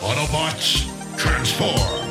Autobots, transform!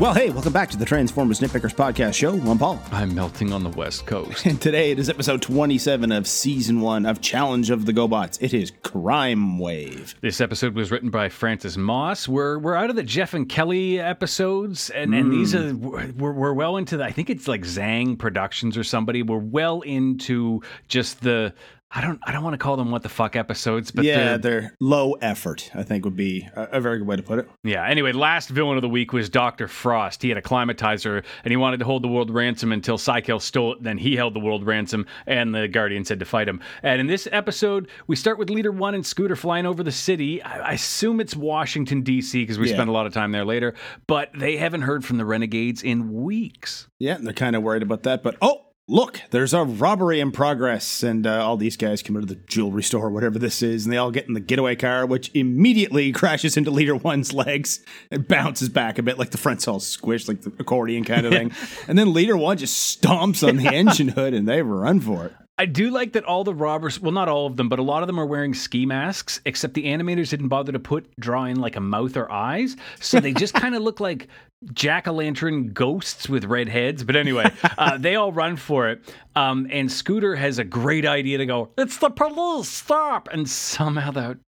Well, hey, welcome back to the Transformers Nitpickers Podcast Show. I'm Paul. I'm melting on the West Coast. And today it is episode 27 of season one of Challenge of the GoBots. It is Crime Wave. this episode was written by Francis Moss. We're we're out of the Jeff and Kelly episodes, and, and these are mm. we're, we're well into the. I think it's like Zang Productions or somebody. We're well into just the. I don't I don't want to call them what the fuck episodes, but yeah, they're, they're low effort, I think would be a, a very good way to put it. Yeah. Anyway, last villain of the week was Doctor Frost. He had a climatizer and he wanted to hold the world ransom until Cykill stole it. Then he held the world ransom, and the Guardians had to fight him. And in this episode, we start with Leader One and Scooter flying over the city. I, I assume it's Washington D.C. because we Yeah. spent a lot of time there later. But they haven't heard from the Renegades in weeks. Yeah, and they're kind of worried about that, but oh, look, there's a robbery in progress, and uh, all these guys come into the jewelry store, or whatever this is, and they all get in the getaway car, which immediately crashes into Leader One's legs and bounces back a bit, like the front's all squished, like the accordion kind of thing. And then Leader One just stomps on the engine hood, and they run for it. I do like that all the robbers, well, not all of them, but a lot of them are wearing ski masks, except the animators didn't bother to put, draw in like a mouth or eyes. So they just kind of look like jack o' lantern ghosts with red heads. But anyway, uh, they all run for it. Um, and Scooter has a great idea to go, it's the police, stop. And somehow that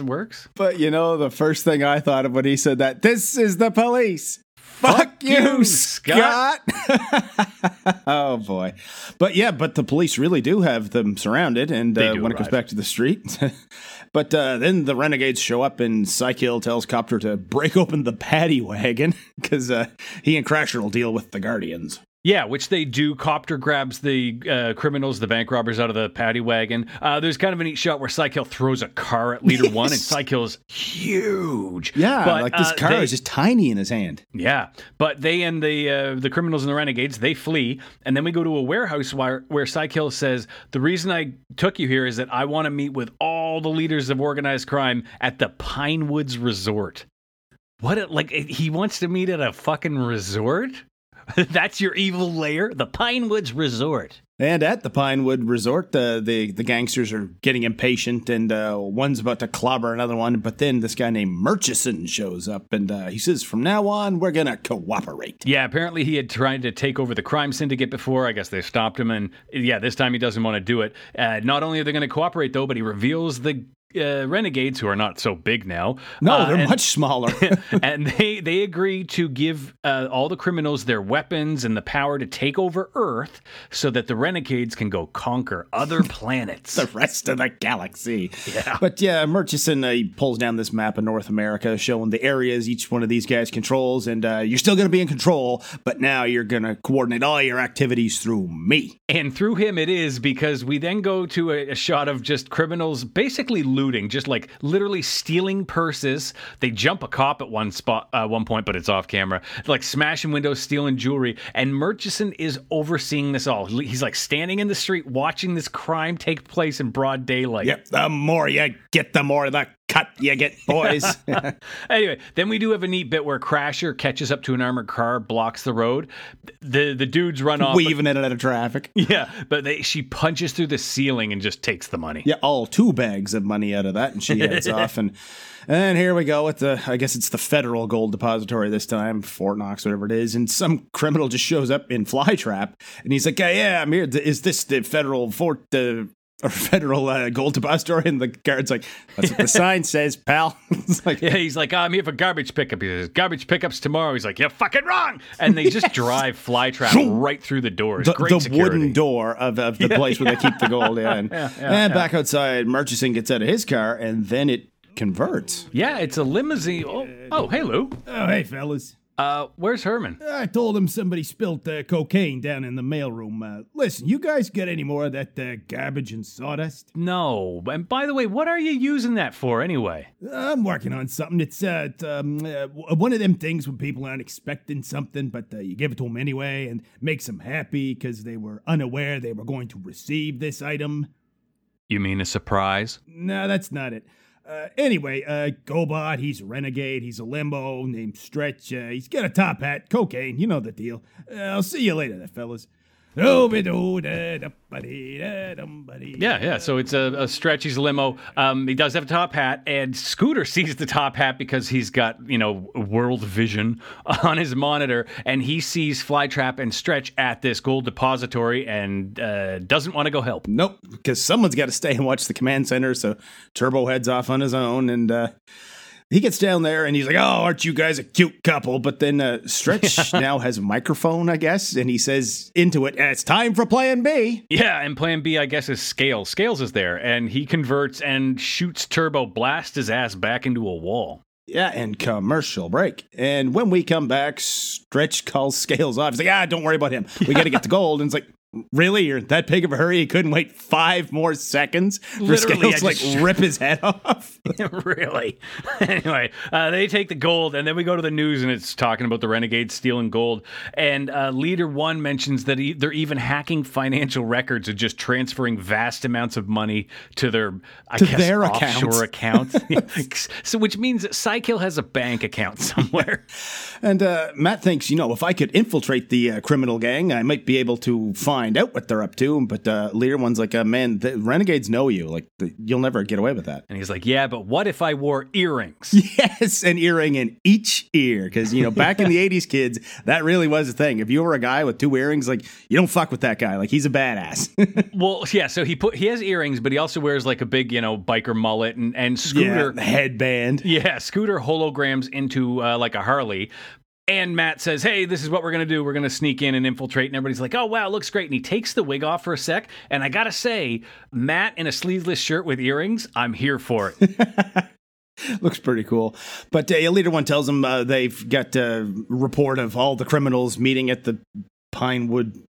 works. But you know, the first thing I thought of when he said that, this is the police. Fuck, you, you, Scott. oh boy. But yeah, but the police really do have them surrounded and uh, when it comes back to the street. but uh, then the renegades show up and Cykill tells Copter to break open the paddy wagon because uh, he and Crasher will deal with the Guardians. Yeah, which they do. Copter grabs the uh, criminals, the bank robbers, out of the paddy wagon. Uh, there's kind of a neat shot where Cykill throws a car at Leader One, and Yes. Cykill's huge. Yeah, But, like this uh, car they- is just tiny in his hand. Yeah, but they and the uh, the criminals and the renegades they flee, and then we go to a warehouse where where Cykill says the reason I took you here is that I want to meet with all the leaders of organized crime at the Pinewoods Resort. What? A, like he wants to meet at a fucking resort? That's your evil lair, the Pinewoods Resort. And at the Pinewood Resort, uh, the the gangsters are getting impatient, and uh, one's about to clobber another one. But then this guy named Murchison shows up, and uh, he says, "From now on, we're gonna cooperate." Yeah, apparently he had tried to take over the crime syndicate before. I guess they stopped him, and yeah, this time he doesn't want to do it. Uh, not only are they going to cooperate, though, but he reveals the uh, renegades, who are not so big now. No, uh, they're and- much smaller. and they they agree to give uh, all the criminals their weapons and the power to take over Earth, so that the renegades can go conquer other planets. the rest of the galaxy. Yeah. But yeah, Murchison uh, he pulls down this map of North America showing the areas each one of these guys controls, and uh, you're still going to be in control, but now you're going to coordinate all your activities through me. And through him it is because we then go to a, a shot of just criminals basically looting, just like literally stealing purses. They jump a cop at one spot, uh, one point, but it's off camera. Like smashing windows, stealing jewelry. And Murchison is overseeing this all. He's like standing in the street watching this crime take place in broad daylight. Yep. The more you get, the more the cut you get, boys. Anyway, then we do have a neat bit where Crasher catches up to an armored car, blocks the road. The the dudes run off. Weaving it out of traffic. yeah, but they, she punches through the ceiling and just takes the money. Yeah, all two bags of money out of that, and she heads off. And and here we go with the, I guess it's the federal gold depository this time, Fort Knox, whatever it is. And some criminal just shows up in Flytrap, and he's like, "Yeah, yeah, I'm here. Is this the federal fort?" Uh, or federal uh, gold depository, and the guard's like, "That's what the sign says, pal." it's like, Yeah, he's like, I'm here for garbage pickup. He says, garbage pickups tomorrow. He's like, you're fucking wrong. And they just drive Flytrap right through the doors. the, Great the security. wooden door of, of the place where they keep the gold in. yeah, and back outside, Murchison gets out of his car, and then it converts. Yeah, it's a limousine. Oh, oh hey, Lou. Oh, hey, fellas. Uh, where's Herman? I told him somebody spilt uh, cocaine down in the mailroom. Uh, listen, you guys get any more of that uh, garbage and sawdust? No. And by the way, what are you using that for anyway? I'm working on something. It's uh, um, uh, one of them things when people aren't expecting something, but uh, you give it to them anyway and makes them happy because they were unaware they were going to receive this item. You mean a surprise? No, that's not it. Uh, anyway, uh, Gobot, he's a renegade. He's a limbo named Stretch. Uh, he's got a top hat, cocaine. You know the deal. Uh, I'll see you later, fellas. Yeah, yeah. So it's a, a stretchy's limo. Um, he does have a top hat, and Scooter sees the top hat because he's got you know world vision on his monitor, and he sees Flytrap and Stretch at this gold depository, and uh, doesn't want to go help. Nope, because someone's got to stay and watch the command center. So Turbo heads off on his own, and uh, he gets down there and he's like, "Oh, aren't you guys a cute couple?" But then uh, Stretch now has a microphone, I guess, and he says into it, "It's time for Plan B." Yeah, and Plan B, I guess, is Scales. Scales is there, and he converts and shoots Turbo, blast his ass back into a wall. Yeah, and commercial break. And when we come back, Stretch calls Scales off. He's like, "Ah, don't worry about him. We got to get the gold." And it's like, Really? You're that big of a hurry? You couldn't wait five more seconds for Literally, Scales to like just- rip his head off? really? anyway, uh, they take the gold, and then we go to the news, and it's talking about the renegades stealing gold. And uh, Leader One mentions that he, they're even hacking financial records and just transferring vast amounts of money to their I To guess, their offshore accounts. so, which means Cykill has a bank account somewhere. And uh, Matt thinks, you know, if I could infiltrate the uh, criminal gang, I might be able to find out what they're up to. But uh, Leader One's like, uh, man, the renegades know you. Like, the, you'll never get away with that. and he's like, "Yeah, but what if I wore earrings?" Yes, an earring in each ear. Because, you know, back in the 80s, kids, that really was a thing. If you were a guy with two earrings, like, you don't fuck with that guy. Like, he's a badass. well, yeah. So he put he has earrings, but he also wears like a big, you know, biker mullet and and Scooter. yeah, headband. Yeah, Scooter holograms into uh, like a Harley. And Matt says, Hey, this is what we're going to do. We're going to sneak in and infiltrate. And everybody's like, Oh, wow, looks great. And he takes the wig off for a sec. And I got to say, Matt in a sleeveless shirt with earrings, I'm here for it. Looks pretty cool. But uh, Leader One tells him uh, they've got a report of all the criminals meeting at the Pinewood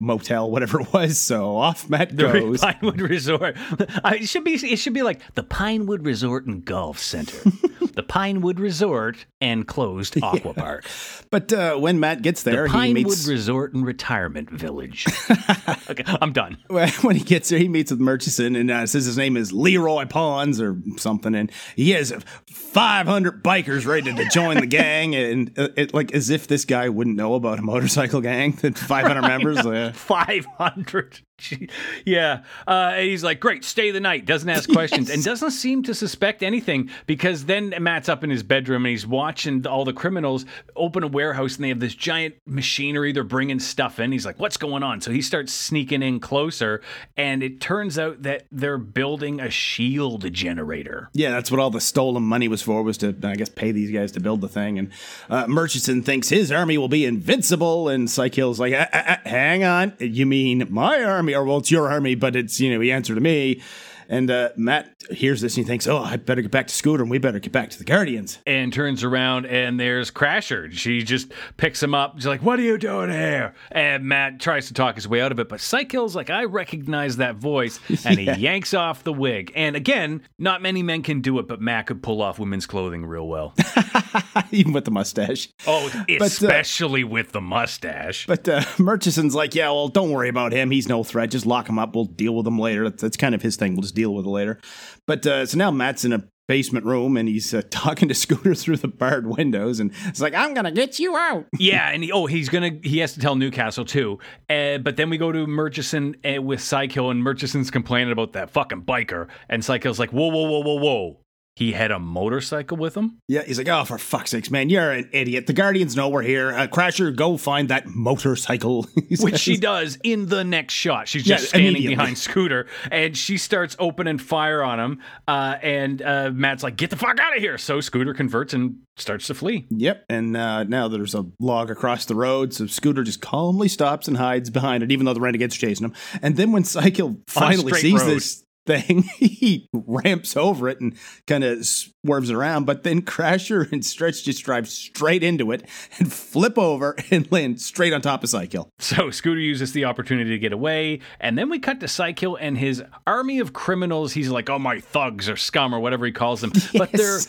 Motel, whatever it was. So off Matt The goes. Pinewood Resort. I, it should be. It should be like the Pinewood Resort and Golf Center, the Pinewood Resort and closed Aqua Park, But uh, when Matt gets there, the he Pinewood meets. Resort and Retirement Village. okay, I'm done. when he gets there, he meets with Murchison and uh, says his name is Leroy Pons or something, and he has 500 bikers ready to join the gang, and uh, it, like as if this guy wouldn't know about a motorcycle gang that 500 members. Uh, 500. Yeah. Uh, and he's like, great, stay the night. Doesn't ask questions and doesn't seem to suspect anything because then Matt's up in his bedroom and he's watching all the criminals open a warehouse and they have this giant machinery. They're bringing stuff in. He's like, what's going on? So he starts sneaking in closer and it turns out that they're building a shield generator. Yeah, that's what all the stolen money was for, was to, I guess, pay these guys to build the thing. And uh, Murchison thinks his army will be invincible, and Cykill's like, "Ah, ah, ah, hang on, you mean my army? Or, well, it's your army, but it's, you know, he answered to me. And uh, Matt hears this and he thinks, oh, I better get back to Scooter and we better get back to the Guardians. and turns around and there's Crasher. She just picks him up. She's like, "What are you doing here?" And Matt tries to talk his way out of it, but Cykill's like, "I recognize that voice," and he yanks off the wig. And again, not many men can do it, but Matt could pull off women's clothing real well. Even with the mustache. Oh, uh, especially with the mustache. But uh, Murchison's like, yeah, well, don't worry about him. He's no threat. Just lock him up. We'll deal with him later. That's, that's kind of his thing. We'll just deal with it later. But uh, so now Matt's in a basement room and he's uh, talking to Scooter through the barred windows, and it's like, I'm gonna get you out. Yeah, and he, oh, he's gonna he has to tell Newcastle too. Uh, but then we go to Murchison uh, with Psycho, and Murchison's complaining about that fucking biker, and Psycho's like, "Whoa, whoa, whoa, whoa, whoa." He had a motorcycle with him. Yeah, he's like, oh, for fuck's sakes, man, you're an idiot. The Guardians know we're here. Uh, Crasher, go find that motorcycle. Which she does in the next shot. She's Yeah, just standing behind Scooter, and she starts opening fire on him. Uh, and uh, Matt's like, "Get the fuck out of here!" So Scooter converts and starts to flee. Yep, and uh, now there's a log across the road, so Scooter just calmly stops and hides behind it, even though the Renegade's chasing him. And then when Psycho finally sees road. this thing, he ramps over it and kind of swerves around. But then Crasher and Stretch just drive straight into it and flip over and land straight on top of Psycho. So Scooter uses the opportunity to get away, and then we cut to Cykill and his army of criminals. He's like, "Oh my thugs or scum or whatever he calls them," but they're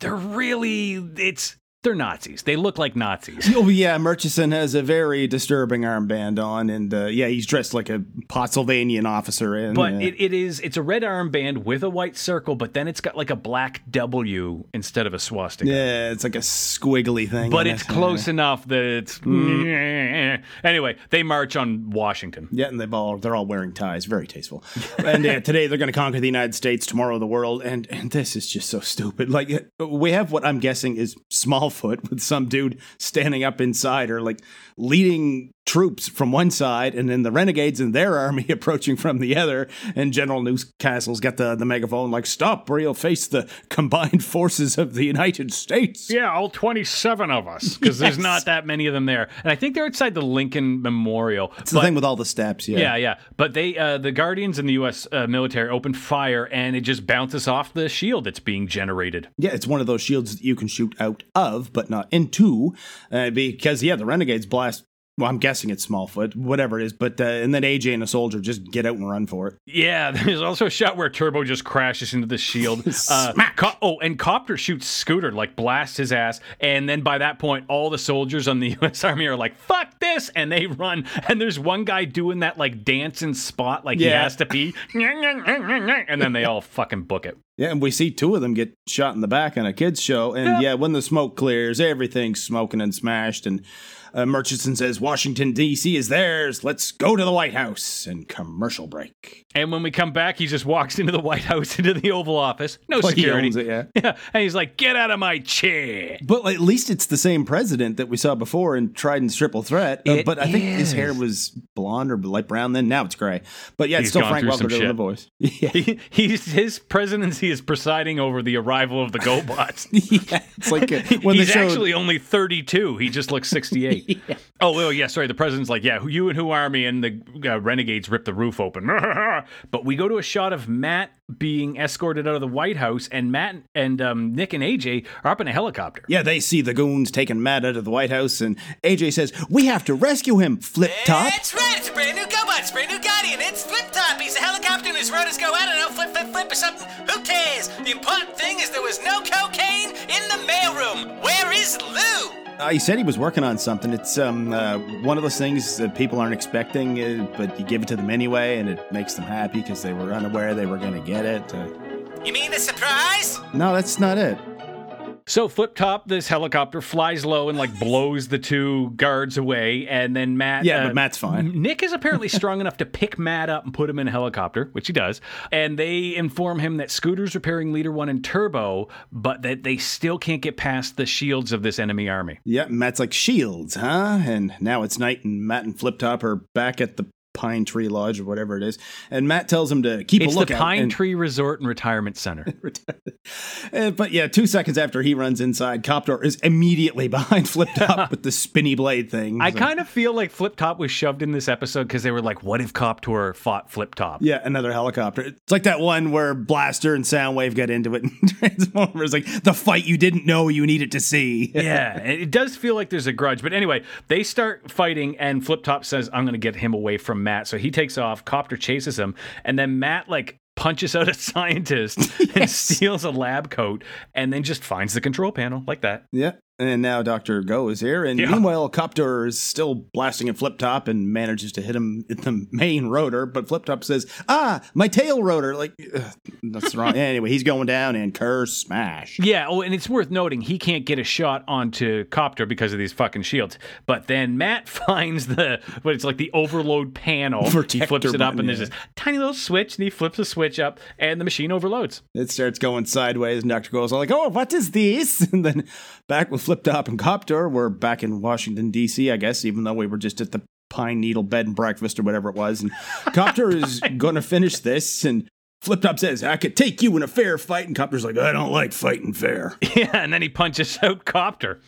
they're really it's they're Nazis. They look like Nazis. Oh yeah, Murchison has a very disturbing armband on, and uh, yeah, he's dressed like a Pottsylvanian officer in. But uh, it, it is it's a red armband with a white circle, but then it's got like a black W instead of a swastika. yeah, it's like a squiggly thing. But it's it. close enough that it's anyway. They march on Washington. Yeah, and they've all they're all wearing ties, very tasteful. and uh, today they're going to conquer the United States, tomorrow the world, and and this is just so stupid. Like we have what I'm guessing is Smallfoot with some dude standing up inside or like leading troops from one side, and then the renegades and their army approaching from the other. And General Newcastle's got the the megaphone like, "Stop, or you'll face the combined forces of the United States." Yeah, all 27 of us, because there's not that many of them there. And I think they're outside the Lincoln Memorial. It's the thing with all the steps. Yeah. Yeah, yeah. But they, uh, the Guardians and the U.S. Uh, military open fire, and it just bounces off the shield that's being generated. Yeah, it's one of those shields that you can shoot out of, but not into, uh, because yeah, the renegades blast. Well, I'm guessing it's Smallfoot, whatever it is, but uh, and then AJ and a soldier just get out and run for it. Yeah, there's also a shot where Turbo just crashes into the shield. Uh, Co- oh, and Copter shoots Scooter, like blasts his ass. And then by that point, all the soldiers on the U.S. Army are like, fuck this. And they run. And there's one guy doing that like dancing spot, like he has to pee. and then they all fucking book it. Yeah, and we see two of them get shot in the back on a kids show, and yeah, when the smoke clears, everything's smoking and smashed, and uh, Murchison says Washington D.C. is theirs. Let's go to the White House and commercial break. And when we come back, he just walks into the White House, into the Oval Office. No security. it, yeah. Yeah. And he's like, get out of my chair. But at least it's the same president that we saw before in Trident's Triple Threat. Uh, but I think his hair was blonde or light brown then. Now it's gray. But yeah, it's still Frank Welker doing the voice. Yeah. He, he's, his presidency is presiding over the arrival of the GoBots. yeah, it's like uh, when he's they showed. actually only 32. He just looks 68. Oh, well, yeah, sorry. The president's like, yeah, you and who army? And the uh, renegades rip the roof open. but we go to a shot of Matt being escorted out of the White House, and Matt and um, Nick and AJ are up in a helicopter. yeah, they see the goons taking Matt out of the White House, and AJ says, "We have to rescue him." Flip top. That's right, it's a brand new GoBot, it's a brand new Guardian, it's Flip Top. He's a helicopter and his rotors go, I don't know, flip, flip, flip or something. Who cares? The important thing is there was no cocaine in the mailroom. Where is Lou? Uh, he said he was working on something. It's um uh, one of those things that people aren't expecting, uh, but you give it to them anyway, and it makes them happy because they were unaware they were going to get it. Uh, You mean the surprise? no, that's not it. So Flip Top, this helicopter flies low and like blows the two guards away, and then Matt. Yeah, uh, but Matt's fine. Nick is apparently strong enough to pick Matt up and put him in a helicopter, which he does. And they inform him that Scooter's repairing Leader One and Turbo, but that they still can't get past the shields of this enemy army. Yeah, Matt's like shields, huh? And now it's night, and Matt and Flip Top are back at the Pine Tree Lodge or whatever it is. And Matt tells him to keep a look out. It's the. Pine and- Tree Resort and Retirement Center. But yeah, two seconds after he runs inside, Copter is immediately behind Flip Top with the spinny blade thing. I kind of feel like Flip Top was shoved in this episode because they were like, "What if Copter fought Flip Top?" Yeah, another helicopter. It's like that one where Blaster and Soundwave get into it, and Transformers like the fight you didn't know you needed to see. yeah, it does feel like there's a grudge. But anyway, they start fighting, and Flip Top says, I'm going to get him away from Matt. So he takes off, Copter chases him, and then Matt, like, punches out a scientist and steals a lab coat, and then just finds the control panel like that. Yeah. And now Dr. Go is here. And Yeah. meanwhile, Copter is still blasting at Flip Top and manages to hit him in the main rotor. But Flip Top says, Ah, my tail rotor. Like, ugh, that's wrong. anyway, he's going down and curse smash. Yeah, oh, and it's worth noting he can't get a shot onto Copter because of these fucking shields. But then Matt finds the what it's like the overload panel. he Protector flips it up, button, and there's yeah. this tiny little switch, and he flips the switch up, and the machine overloads. It starts going sideways, and Dr. Go's all like, Oh, what is this? And then back with Flip Top and Copter, we're back in Washington, D.C., I guess, even though we were just at the Pine Needle Bed and Breakfast or whatever it was. And Copter is going to finish this, and Flip Top says, I could take you in a fair fight. And Copter's like, I don't like fighting fair. Yeah, and then he punches out Copter.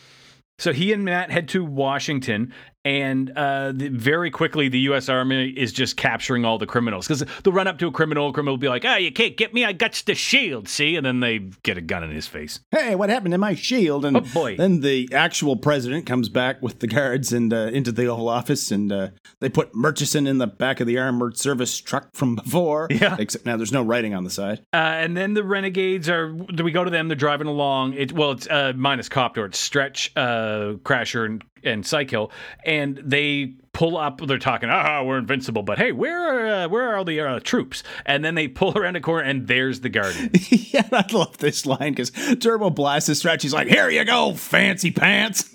So he and Matt head to Washington, and uh, the, very quickly the U.S. Army is just capturing all the criminals because they'll run up to a criminal, a criminal will be like, "Ah, you can't get me! I got the shield, see?" And then they get a gun in his face. Hey, what happened to my shield? And Oh, boy. then the actual president comes back with the guards and uh, into the Oval Office, and uh, they put Murchison in the back of the armored service truck from before. Yeah. Except now there's no writing on the side. Uh, and then the renegades are. Do we go to them? They're driving along. It well, it's uh, minus Copter. It's Stretch, uh, Crasher, and and Cykill, and they pull up. They're talking, ah, we're invincible, but hey, where are uh, where are all the uh, troops? And then they pull around a corner, and there's the Guardian. yeah, I love this line because Turbo blasts his stretch. He's like, "Here you go, fancy pants."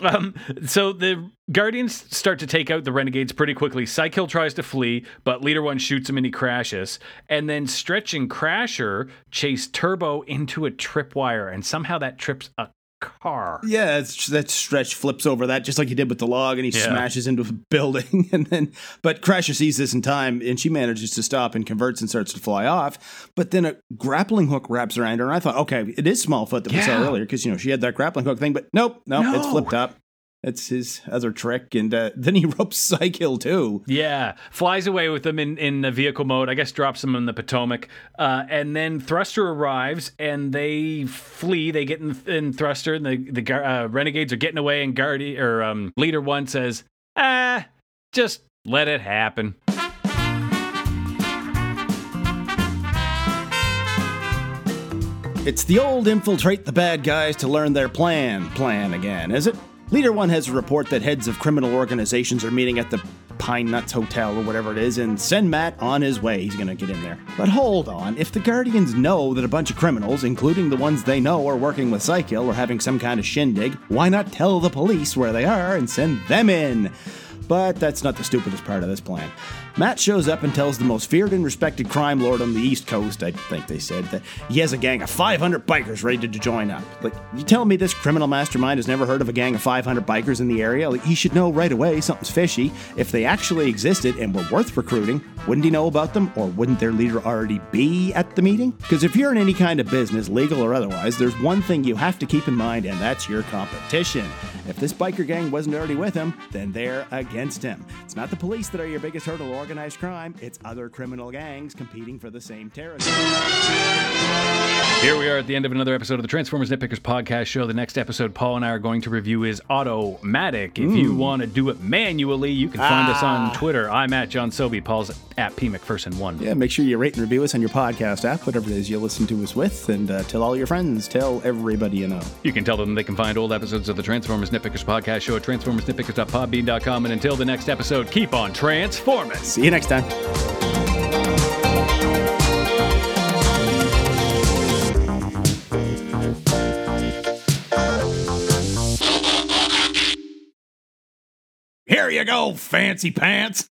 um, so the Guardians start to take out the Renegades pretty quickly. Cykill tries to flee, but Leader One shoots him and he crashes. And then Stretch and Crasher chase Turbo into a tripwire, and somehow that trips a car. Yeah, it's, that stretch flips over that just like he did with the log, and he yeah. smashes into a building. And then, but Crasher sees this in time, and she manages to stop and converts and starts to fly off. But then a grappling hook wraps around her, and I thought, okay, it is Smallfoot that yeah. we saw earlier because you know she had that grappling hook thing. But nope, nope, no. it's flipped up. That's his other trick, and uh, then he ropes Cykill too. Yeah, flies away with them in in the vehicle mode. I guess drops them in the Potomac, uh, and then Thruster arrives, and they flee. They get in, in Thruster, and the the uh, renegades are getting away. And Guardy or um, Leader One says, "Ah, just let it happen." It's the old infiltrate the bad guys to learn their plan plan again, is it? Leader One has a report that heads of criminal organizations are meeting at the Pine Nuts Hotel or whatever it is and send Matt on his way. He's gonna get in there. But hold on, if the Guardians know that a bunch of criminals, including the ones they know are working with Cykill or having some kind of shindig, why not tell the police where they are and send them in? But that's not the stupidest part of this plan. Matt shows up and tells the most feared and respected crime lord on the East Coast, I think they said, that he has a gang of 500 bikers ready to join up. Like, you tell me this criminal mastermind has never heard of a gang of 500 bikers in the area? Like, he should know right away something's fishy. If they actually existed and were worth recruiting, wouldn't he know about them, or wouldn't their leader already be at the meeting? Because if you're in any kind of business, legal or otherwise, there's one thing you have to keep in mind, and that's your competition. If this biker gang wasn't already with him, then they're against him. It's not the police that are your biggest hurdle organized crime, it's other criminal gangs competing for the same territory. Here we are at the end of another episode of the Transformers Nitpickers podcast show. The next episode Paul and I are going to review is Automatic. If you want to do it manually, you can find ah. us on ah. Twitter. I'm at John Sobey. Paul's at P McPherson1. Yeah, make sure you rate and review us on your podcast app, whatever it is you listen to us with, and uh, tell all your friends, tell everybody you know. You can tell them they can find old episodes of the Transformers Nitpickers podcast show at transformersnitpickers.podbean.com. And until the next episode, keep on transforming. See you next time. Here you go, fancy pants.